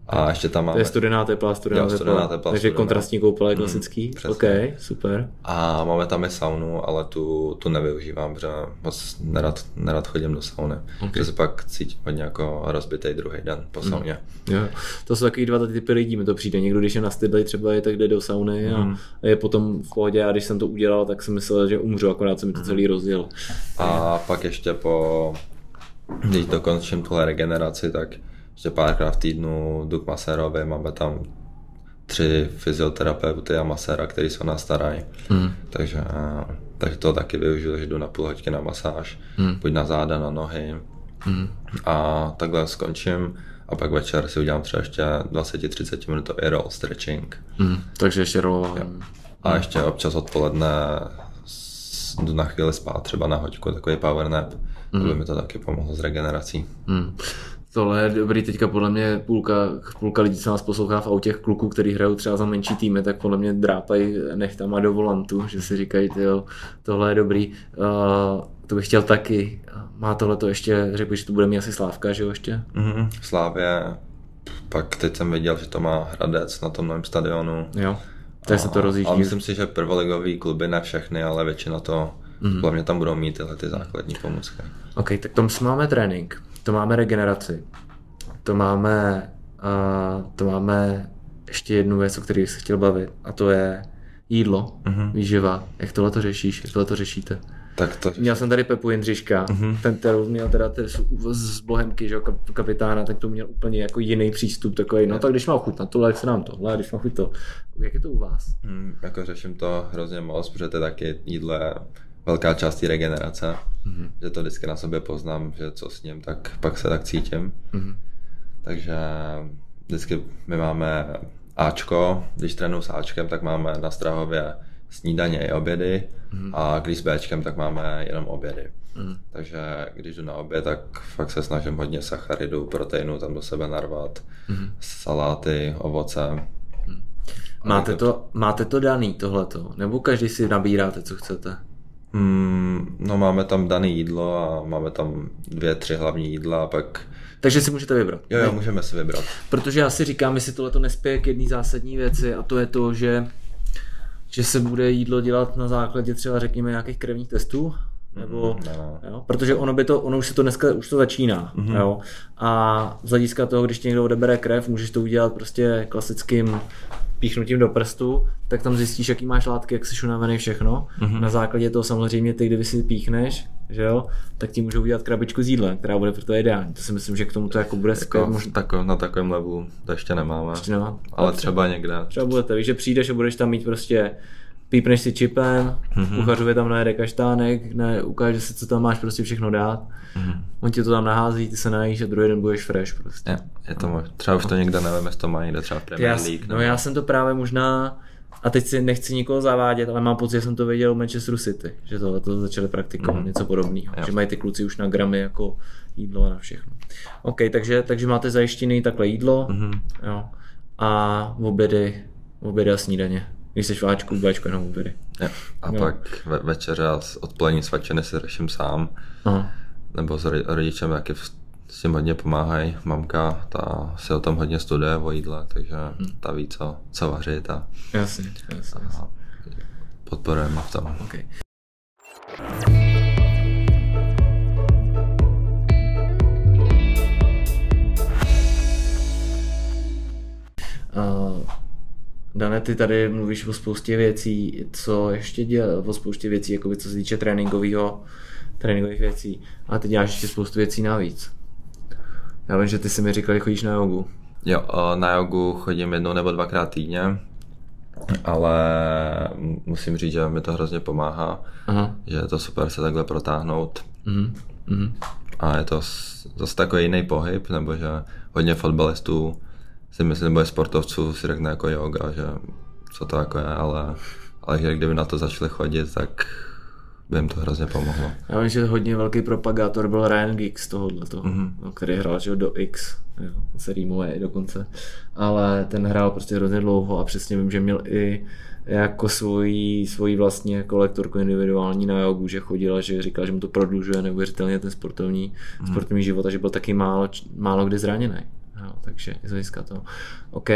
a ještě tam máme... To je studená teplá, studená, jo, studená teplá. teplá. Takže studená. kontrastní koupele mm, klasický. Mm, OK, super. A máme tam i saunu, ale tu, tu nevyužívám, protože moc nerad, nerad chodím do sauny. Okay. Protože se pak cítím hodně jako rozbitý druhý den po mm. sauně. Mm. Jo. To jsou takový dva typy lidí, mi to přijde. Někdo, když je na stydli, třeba je tak jde do sauny mm. a je potom v pohodě. A když jsem to udělal, tak jsem myslel, že umřu, akorát se mi to mm. celý rozjel. A pak ještě po, když dokončím tuhle regeneraci, tak že párkrát v týdnu jdu k masérovi, máme tam tři fyzioterapeuty a maséra, který se o nás starají. Mm. Takže, takže to taky využiju, že jdu na půl hodiny na masáž, mm. buď na záda, na nohy. Mm. A takhle skončím a pak večer si udělám třeba ještě 20-30 minutový roll stretching. Mm, takže ještě rollování. A ještě občas odpoledne jdu na chvíli spát, třeba na hoďku, takový power nap, mm. aby mi to taky pomohlo s regenerací. Mm. Tohle je dobrý, teďka podle mě půlka, půlka lidí, co nás poslouchá v autě kluků, který hrajou třeba za menší týmy, tak podle mě drápají nechtama do volantu, že si říkají, jo, tohle je dobrý. Uh, to bych chtěl taky. Má tohle to ještě, řekl že to bude mít asi Slávka, že jo ještě? Mm-hmm. Slávě, pak teď jsem viděl, že to má Hradec na tom novém stadionu. Jo, tak se to rozjíždí. Ale myslím si, že prvoligový kluby ne všechny, ale většina to, mm-hmm. hlavně tam budou mít tyhle ty základní pomůcky. OK, tak tom máme trénink, to máme regeneraci, to máme, uh, to máme ještě jednu věc, o které bych se chtěl bavit, a to je jídlo, mm-hmm. výživa. Jak tohle to řešíš, jak tohle to řešíte? Tak to... Měl jsem tady Pepu Jindřiška, mm-hmm. ten kterou měl teda z Bohemky, že kapitána, tak to měl úplně jako jiný přístup, takový, no tak když má chuť na tohle, jak se nám tohle, když má chuť to. Jak je to u vás? Mm, jako řeším to hrozně moc, protože to je taky jídlo velká část regenerace, mm-hmm. že to vždycky na sobě poznám, že co s ním, tak pak se tak cítím. Mm-hmm. Takže vždycky my máme Ačko, když trénuji s Ačkem, tak máme na Strahově snídaně i obědy mm. a když s Bčkem, tak máme jenom obědy. Mm. Takže když jdu na oběd, tak fakt se snažím hodně sacharidů, proteinu tam do sebe narvat, mm. saláty, ovoce. Mm. Máte to, máte to daný tohleto? Nebo každý si nabíráte, co chcete? Mm, no máme tam dané jídlo a máme tam dvě, tři hlavní jídla a pak takže si můžete vybrat. Jo, jo, můžeme si vybrat. Protože já si říkám, jestli tohle to nespěje k jedné zásadní věci a to je to, že že se bude jídlo dělat na základě třeba řekněme nějakých krevních testů, nebo, mm, no. jo, protože ono by to, ono už se to dneska, už to začíná, mm-hmm. jo, a z hlediska toho, když ti někdo odebere krev, můžeš to udělat prostě klasickým píchnutím do prstu, tak tam zjistíš, jaký máš látky, jak jsi unavený všechno. Mm-hmm. Na základě toho samozřejmě ty, kdyby si píchneš, že jo, tak ti můžou udělat krabičku s jídlem, která bude pro to ideální. To si myslím, že k tomu to jako bude jako skvělé. Možná... Tako, na takovém levelu to ještě nemáme. Ještě nemá. Ale třeba, třeba někde. Třeba budete, víš, že přijdeš a budeš tam mít prostě pípneš si čipem, mm-hmm. kuchařově tam najede kaštánek, ne, ukáže si, co tam máš prostě všechno dát. Mm-hmm. On ti to tam nahází, ty se najíš a druhý den budeš fresh prostě. Je, je to možná. Třeba už to někde nevím, jestli to má někde třeba v Premier já, League. No já jsem to právě možná, a teď si nechci nikoho zavádět, ale mám pocit, že jsem to viděl u Manchester City, že tohle to začali praktikovat, mm. něco podobného. Že mají ty kluci už na gramy jako jídlo a na všechno. OK, takže, takže máte zajištěný takhle jídlo mm-hmm. jo, a obědy, obědy a snídaně. Když jsi v Ačku, Bčku jenom obědy. Jo. A jo. pak ve, večeře a odpolední svačiny si řeším sám. Aha. Nebo s rodičem, jak s tím hodně pomáhají. Mamka, ta si o tom hodně studuje o jídle, takže hmm. ta ví, co, co vařit a, jasně, jasně, jasně. a podporujeme v tom. Okay. Uh, Dane, ty tady mluvíš o spoustě věcí, co ještě dělá, o spoustě věcí, jako co se týče tréninkového, tréninkových věcí, a ty děláš ještě spoustu věcí navíc. Já vím, že ty si mi říkal, že chodíš na jogu. Jo, na jogu chodím jednou nebo dvakrát týdně, ale musím říct, že mi to hrozně pomáhá, Aha. že je to super se takhle protáhnout. Mm-hmm. A je to zase takový jiný pohyb, nebo že hodně fotbalistů si myslím, nebo je sportovců si řekne jako yoga, že co to jako je, ale, ale že kdyby na to začali chodit, tak by jim to hrozně pomohlo. Já vím, že hodně velký propagátor byl Ryan Giggs tohohle, toho, mm-hmm. který hrál že do X, jo, se rýmuje dokonce, ale ten hrál prostě hrozně dlouho a přesně vím, že měl i jako svoji, svoji vlastní jako lektorku individuální na jogu, že chodil a že říkal, že mu to prodlužuje neuvěřitelně ten sportovní, mm. sportovní život a že byl taky málo, málo kdy zraněný. Jo, takže z hlediska toho. OK,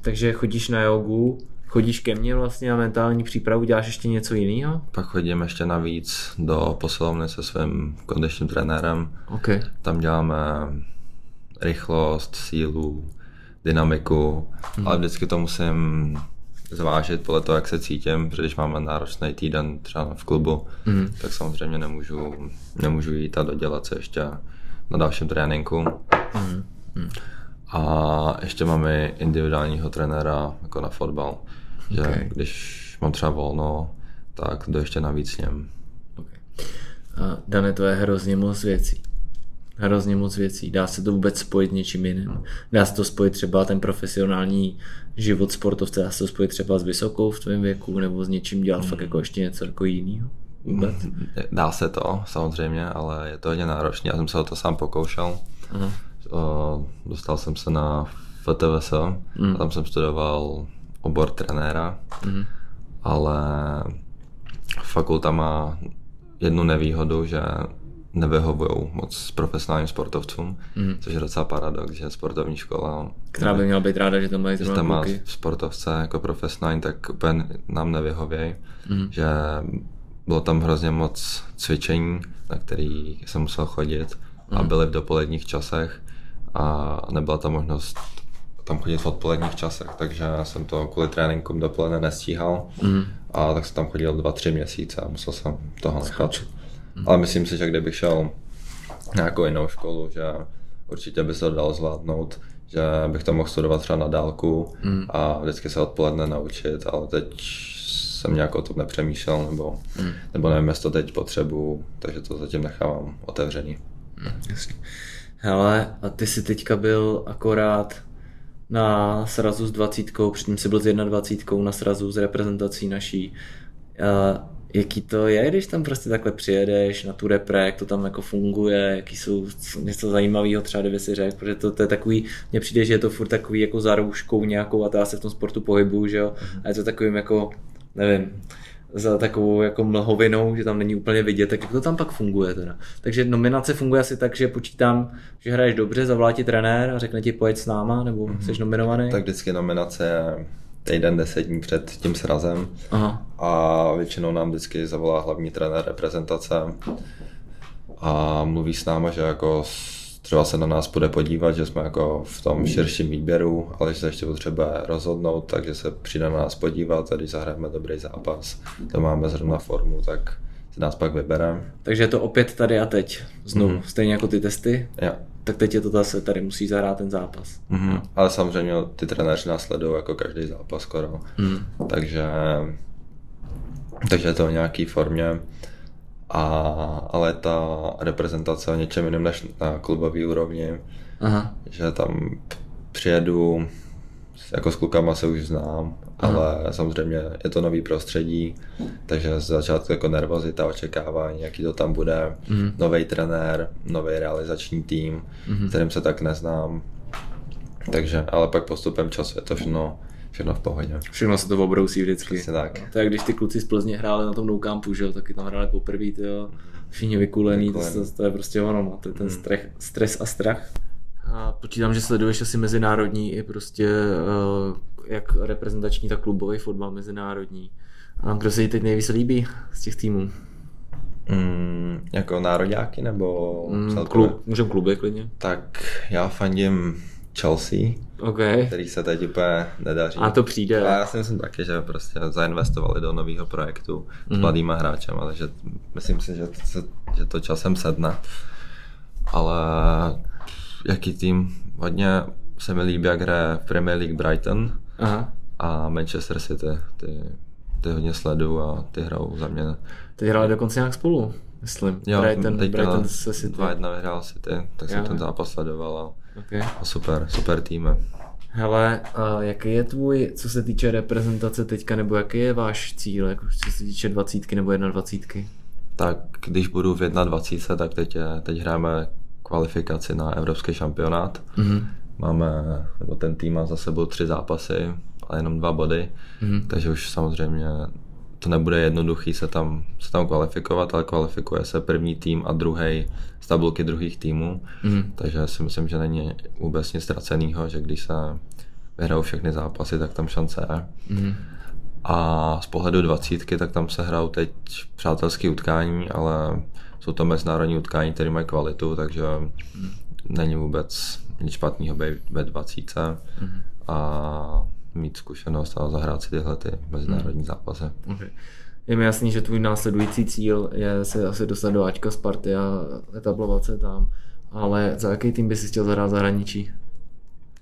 takže chodíš na jogu, chodíš ke mně vlastně na mentální přípravu, děláš ještě něco jiného? Pak chodím ještě navíc do posilovny se svým kondičním trenérem. Okay. Tam děláme rychlost, sílu, dynamiku, hmm. ale vždycky to musím zvážit podle toho, jak se cítím, protože když máme náročný týden třeba v klubu, hmm. tak samozřejmě nemůžu, nemůžu jít a dodělat se ještě na dalším tréninku. Hmm. A ještě máme individuálního trenéra jako na fotbal. Že okay. když mám třeba volno, tak jdu ještě navíc s něm. Okay. A Dane, to je hrozně moc věcí. hrozně moc věcí. Dá se to vůbec spojit něčím jiným. Dá se to spojit třeba ten profesionální život sportovce, dá se to spojit třeba s vysokou v tvém věku, nebo s něčím dělat mm. fakt jako ještě něco jako jiného. Vůbec? Dá se to, samozřejmě, ale je to hodně náročné. Já jsem se o to sám pokoušel. Aha. Dostal jsem se na FTVS mm. a tam jsem studoval obor trenéra, mm. ale fakulta má jednu nevýhodu, že nevyhovují moc profesionálním sportovcům, mm. což je docela paradox, že sportovní škola... Která by měla být ráda, že to mají zrovna má sportovce jako profesionální, tak úplně nám nevyhovějí, mm. že bylo tam hrozně moc cvičení, na který jsem musel chodit a byly v dopoledních časech a nebyla tam možnost tam chodit v odpoledních časech, takže jsem to kvůli tréninkům dopoledne nestíhal mm. a tak jsem tam chodil dva, tři měsíce a musel jsem toho nechat. Mm. Ale myslím si, že kdybych šel na nějakou jinou školu, že určitě by se to dalo zvládnout, že bych to mohl studovat třeba na dálku mm. a vždycky se odpoledne naučit, ale teď jsem nějak o tom nepřemýšlel, nebo, mm. nebo nevím, jestli to teď potřebuju, takže to zatím nechávám otevřený. Mm, jasně. Hele, a ty jsi teďka byl akorát na srazu s dvacítkou, předtím jsi byl s jednadvacítkou na srazu s reprezentací naší. Uh, jaký to je, když tam prostě takhle přijedeš na tu repre, jak to tam jako funguje, jaký jsou něco zajímavého třeba, kdyby si řekl, protože to, to, je takový, mně přijde, že je to furt takový jako za rouškou nějakou a já se v tom sportu pohybuju, že jo, mhm. a je to takovým jako, nevím, za takovou jako mlhovinou, že tam není úplně vidět, tak jak to tam pak funguje teda. Takže nominace funguje asi tak, že počítám, že hraješ dobře, zavolá ti trenér a řekne ti pojď s náma, nebo mm-hmm. jsi nominovaný. Tak vždycky nominace je týden, deset dní před tím srazem Aha. a většinou nám vždycky zavolá hlavní trenér reprezentace a mluví s náma, že jako třeba se na nás bude podívat, že jsme jako v tom širším výběru, ale že se ještě potřebuje rozhodnout, takže se přijde na nás podívat a když zahrajeme dobrý zápas, to máme zrovna formu, tak si nás pak vybere. Takže je to opět tady a teď, znovu, mm. stejně jako ty testy? Jo. Tak teď je to zase, tady musí zahrát ten zápas. Mm-hmm. Ale samozřejmě ty trenéři nás sledují jako každý zápas skoro, mm. takže, takže je to v nějaký formě. A, ale ta reprezentace o něčem jiném než na klubové úrovni, Aha. že tam přijedu, jako s klukama se už znám, Aha. ale samozřejmě je to nový prostředí, takže z začátku jako nervozita, očekávání, jaký to tam bude, mm. nový trenér, nový realizační tým, mm. kterým se tak neznám. Takže, ale pak postupem času je to všechno všechno v pohodě. Všechno se to obrousí vždycky. Přesně tak. To je když ty kluci z Plzně hráli na tom no campu, že jo, taky tam hráli poprvé, jo, všichni vykulený, vykulený. To, to, to, je prostě ono, no, to je ten hmm. stres, stres a strach. A počítám, že sleduješ asi mezinárodní i prostě uh, jak reprezentační, tak klubový fotbal mezinárodní. A kdo se ti teď nejvíc líbí z těch týmů? Mm, jako nároďáky nebo mm, klub, můžeme kluby klidně. Tak já fandím Chelsea, okay. který se teď úplně nedaří. A to přijde. A já si myslím taky, že prostě zainvestovali do nového projektu s mm. mladýma hráčem, ale že myslím si, že, to, že to časem sedne. Ale jaký tým? Hodně se mi líbí, jak hraje Premier League Brighton Aha. a Manchester City. Ty, ty hodně sleduju a ty hrajou za mě. Ty hráli dokonce nějak spolu, myslím. Jo, Brighton, Brighton se City. 2-1 vyhrál City, tak jsem jo. ten zápas sledoval a Okay. A super, super tým. Hele, a jaký je tvůj, co se týče reprezentace teďka, nebo jaký je váš cíl, jako co se týče dvacítky nebo jednadvacítky? Tak když budu v 21, tak teď, je, teď hrajeme kvalifikaci na evropský šampionát. Mm-hmm. Máme, nebo ten tým má za sebou tři zápasy a jenom dva body, mm-hmm. takže už samozřejmě to nebude jednoduchý se tam, se tam kvalifikovat, ale kvalifikuje se první tým a druhý z tabulky druhých týmů, mm. takže si myslím, že není vůbec nic ztraceného, že když se vyhrajou všechny zápasy, tak tam šance je. Mm. A z pohledu dvacítky, tak tam se hrajou teď přátelské utkání, ale jsou to mezinárodní utkání, které mají kvalitu, takže mm. není vůbec nic špatného být ve dvacítce. Mm. A mít zkušenost a zahrát si tyhle ty mezinárodní hmm. zápasy. Okay. Je mi jasný, že tvůj následující cíl je se asi dostat do Ačka Sparty a etablovat se tam, ale za jaký tým bys chtěl zahrát zahraničí?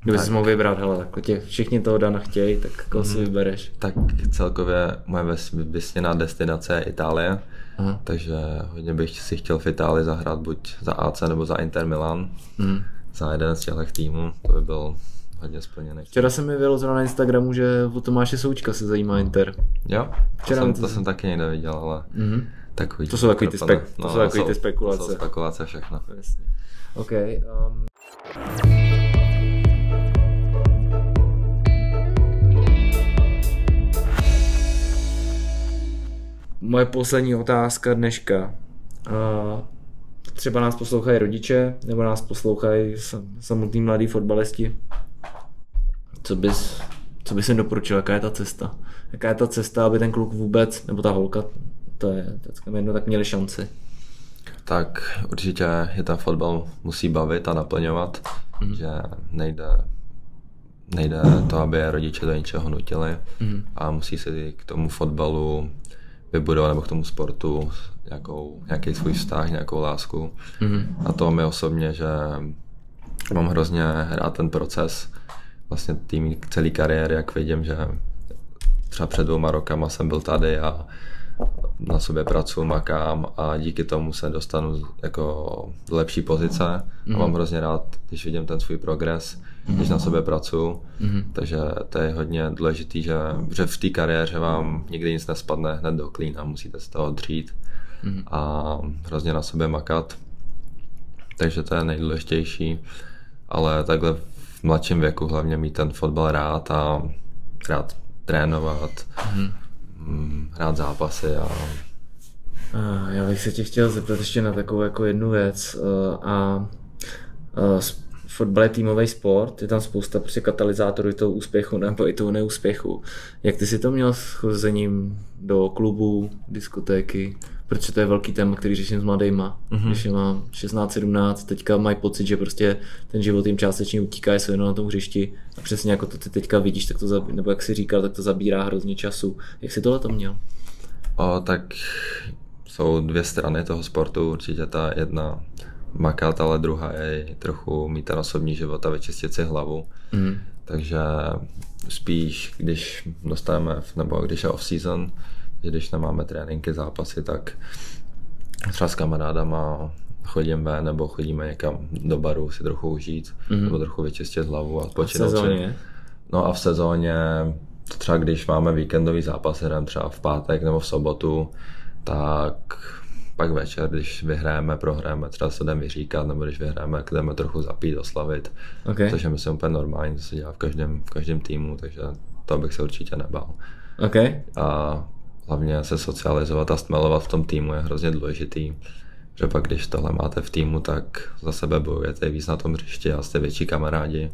Kdyby si mohl vybrat, hele, tak tě všichni toho Dana chtějí, tak koho si mhm. vybereš? Tak celkově moje vysněná destinace je Itálie, Aha. takže hodně bych si chtěl v Itálii zahrát buď za AC nebo za Inter Milan, mm. za jeden z těchto týmů, to by byl hodně splněný. Včera jsem mi vyložil na Instagramu, že o Tomáše Součka se zajímá Inter. Jo, Včera to, jsem, to jsem taky někde viděl, ale mm-hmm. takový. To jsou takový ty, spek- no, to jsou takový ty spekulace. To jsou spekulace všechno. Jasně. OK. Um... Moje poslední otázka dneška. Uh, třeba nás poslouchají rodiče, nebo nás poslouchají samotní mladí fotbalisti. Co bys, co bys jim doporučil, jaká je ta cesta? Jaká je ta cesta, aby ten kluk vůbec, nebo ta holka, to je, to je jedno, tak měli šanci? Tak určitě je ten fotbal musí bavit a naplňovat, mm. že nejde, nejde to, aby rodiče do něčeho nutili mm. a musí si k tomu fotbalu vybudovat nebo k tomu sportu nějakou, nějaký svůj vztah, nějakou lásku. Mm-hmm. A to mi osobně, že mám hrozně rád ten proces vlastně tým celý kariéry, jak vidím, že třeba před dvouma rokama jsem byl tady a na sobě pracuji, makám a díky tomu se dostanu jako do lepší pozice mm. a mhm. mám hrozně rád, když vidím ten svůj progres, mm. když na sobě pracuji, mm. takže to je hodně důležitý, že, že v té kariéře vám nikdy nic nespadne hned do klína, musíte z toho dřít mm. a hrozně na sobě makat, takže to je nejdůležitější, ale takhle v mladším věku hlavně mít ten fotbal rád a rád trénovat, mm Mm, hrát zápasy a já bych se tě chtěl zeptat ještě na takovou jako jednu věc eh, a fotbal je týmový sport, je tam spousta prostě katalyzátorů toho úspěchu nebo i toho neúspěchu. Jak ty si to měl s chozením do klubu, diskotéky? Protože to je velký téma, který řeším s mladýma. Mm-hmm. Když je mám 16-17, teďka mají pocit, že prostě ten život jim částečně utíká, jsou jenom na tom hřišti a přesně jako to ty teďka vidíš, tak to zabí, nebo jak si říkal, tak to zabírá hrozně času. Jak si tohle to měl? O, tak jsou dvě strany toho sportu, určitě ta jedna makat, ale druhá je trochu mít ten osobní život a vyčistit si hlavu. Mm. Takže spíš, když dostaneme, nebo když je off-season, že když nemáme tréninky, zápasy, tak třeba s kamarádama chodím ven nebo chodíme někam do baru si trochu užít mm-hmm. nebo trochu vyčistit hlavu a odpočinout. A v sezóně? No a v sezóně, třeba když máme víkendový zápas, jdem třeba v pátek nebo v sobotu, tak pak večer, když vyhráme, prohráme, třeba se jdeme vyříkat, nebo když vyhráme, jdeme trochu zapít, oslavit. Okay. Což je myslím úplně normální, to se dělá v každém, v každém týmu, takže to bych se určitě nebál. Okay. A hlavně se socializovat a stmelovat v tom týmu je hrozně důležitý. Že pak, když tohle máte v týmu, tak za sebe bojujete víc na tom hřišti a jste větší kamarádi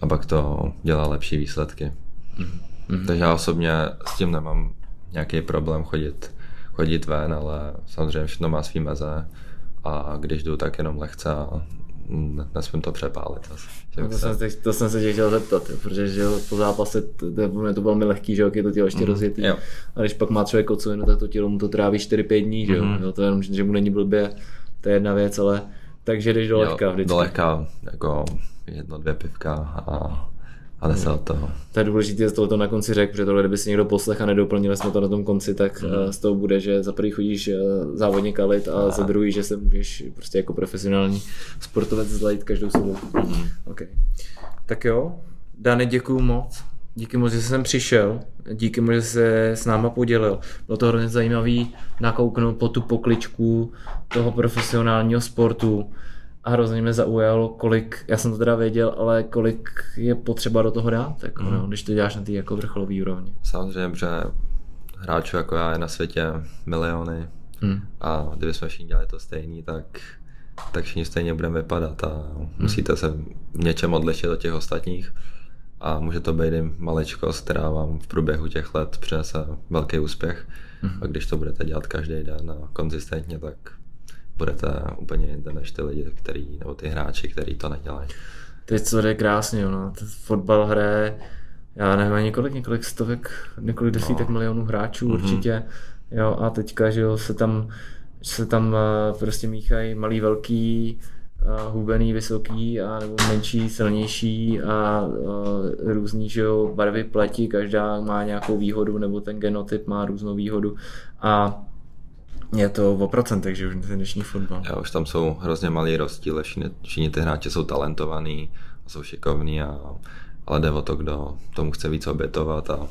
a pak to dělá lepší výsledky. Mm-hmm. Takže já osobně s tím nemám nějaký problém chodit, chodit ven, ale samozřejmě všechno má svý meze a když jdu, tak jenom lehce a nesmím to přepálit asi. No to, jsem se, to jsem se tě chtěl zeptat, protože že po zápase to, to, to velmi lehký, že je to tělo ještě mm, rozjetý. Jo. A když pak má člověk kocovinu, tak to tělo mu to tráví 4-5 dní, že jo? Mm. jo? To je jenom, že mu není blbě, to je jedna věc, ale takže jdeš do lehka vždycky. Do lehka, jako jedno, dvě pivka a a jde se od toho. To je důležité, že tohle na konci řekl, protože tohle, kdyby si někdo poslech a nedoplnili jsme to na tom konci, tak mm. z toho bude, že za prvý chodíš eh, závodně kalit a, a za druhý, že se můžeš prostě jako profesionální sportovec zlejit každou sobotu. Mm. Okay. Tak jo, Dany, děkuju moc. Díky moc, že jsem přišel, díky moc, že se s náma podělil. Bylo to hrozně zajímavý nakouknout po tu pokličku toho profesionálního sportu a hrozně mě zaujalo, kolik, já jsem to teda věděl, ale kolik je potřeba do toho dát, jako, mm. no, když to děláš na té jako vrcholové úrovni. Samozřejmě, že hráčů jako já je na světě miliony mm. a kdybychom všichni dělali to stejný, tak tak všichni stejně budeme vypadat a mm. musíte se v něčem odlišit od těch ostatních a může to být i malečkost, která vám v průběhu těch let přinese velký úspěch mm. a když to budete dělat každý den a konzistentně, tak budete úplně jinde než ty lidi, který, nebo ty hráči, kteří to nedělají. Teď co jde krásně, no. Ten fotbal hraje, já nevím, několik, několik stovek, několik desítek no. milionů hráčů mm-hmm. určitě. Jo, a teďka, že jo, se tam, se tam eh, prostě míchají malý, velký, hubený, vysoký, a nebo menší, silnější a uh, různý že jo, barvy pleti, každá má nějakou výhodu, nebo ten genotyp má různou výhodu a je to o procentech, že už ten dnešní fotbal. Já už tam jsou hrozně malý rozdíl, všichni, všichni ty hráči jsou talentovaní, jsou šikovní, a, ale jde o to, kdo tomu chce víc obětovat a,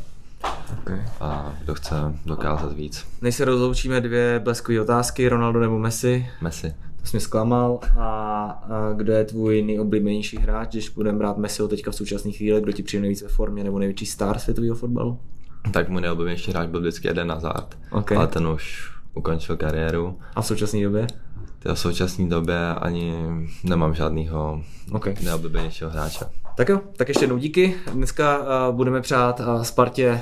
okay. a kdo chce dokázat víc. Než se rozloučíme dvě bleskové otázky, Ronaldo nebo Messi? Messi. To jsi mě zklamal. A, a kdo je tvůj nejoblíbenější hráč, když budeme brát Messiho teďka v současné chvíli, kdo ti přijde nejvíc ve formě nebo největší star světového fotbalu? Tak můj nejoblíbenější hráč byl vždycky jeden Hazard, okay. ale ten už ukončil kariéru. A v současné době? v současné době ani nemám žádného okay. neoblíbenějšího hráče. Tak jo, tak ještě jednou díky. Dneska uh, budeme přát uh, Spartě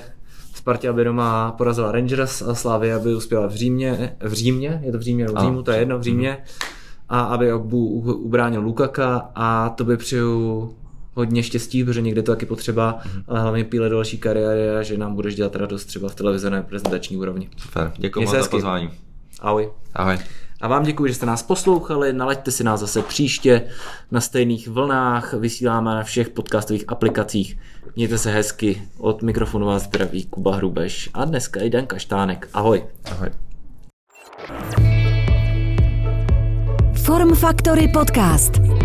Spartě, aby doma porazila Rangers a Slávy, aby uspěla v Římě, v Římě, je to v Římě, v Římu, to je jedno, v Římě, a aby Ogbu ubránil Lukaka a to by přeju hodně štěstí, protože někde to taky potřeba, mm-hmm. ale hlavně píle další kariéry a že nám budeš dělat radost třeba v televizorné prezentační úrovni. Super, děkuji za pozvání. Ahoj. Ahoj. A vám děkuji, že jste nás poslouchali, nalaďte si nás zase příště na stejných vlnách, vysíláme na všech podcastových aplikacích. Mějte se hezky, od mikrofonu vás zdraví Kuba Hrubeš a dneska i Dan Kaštánek. Ahoj. Ahoj. Form Factory Podcast.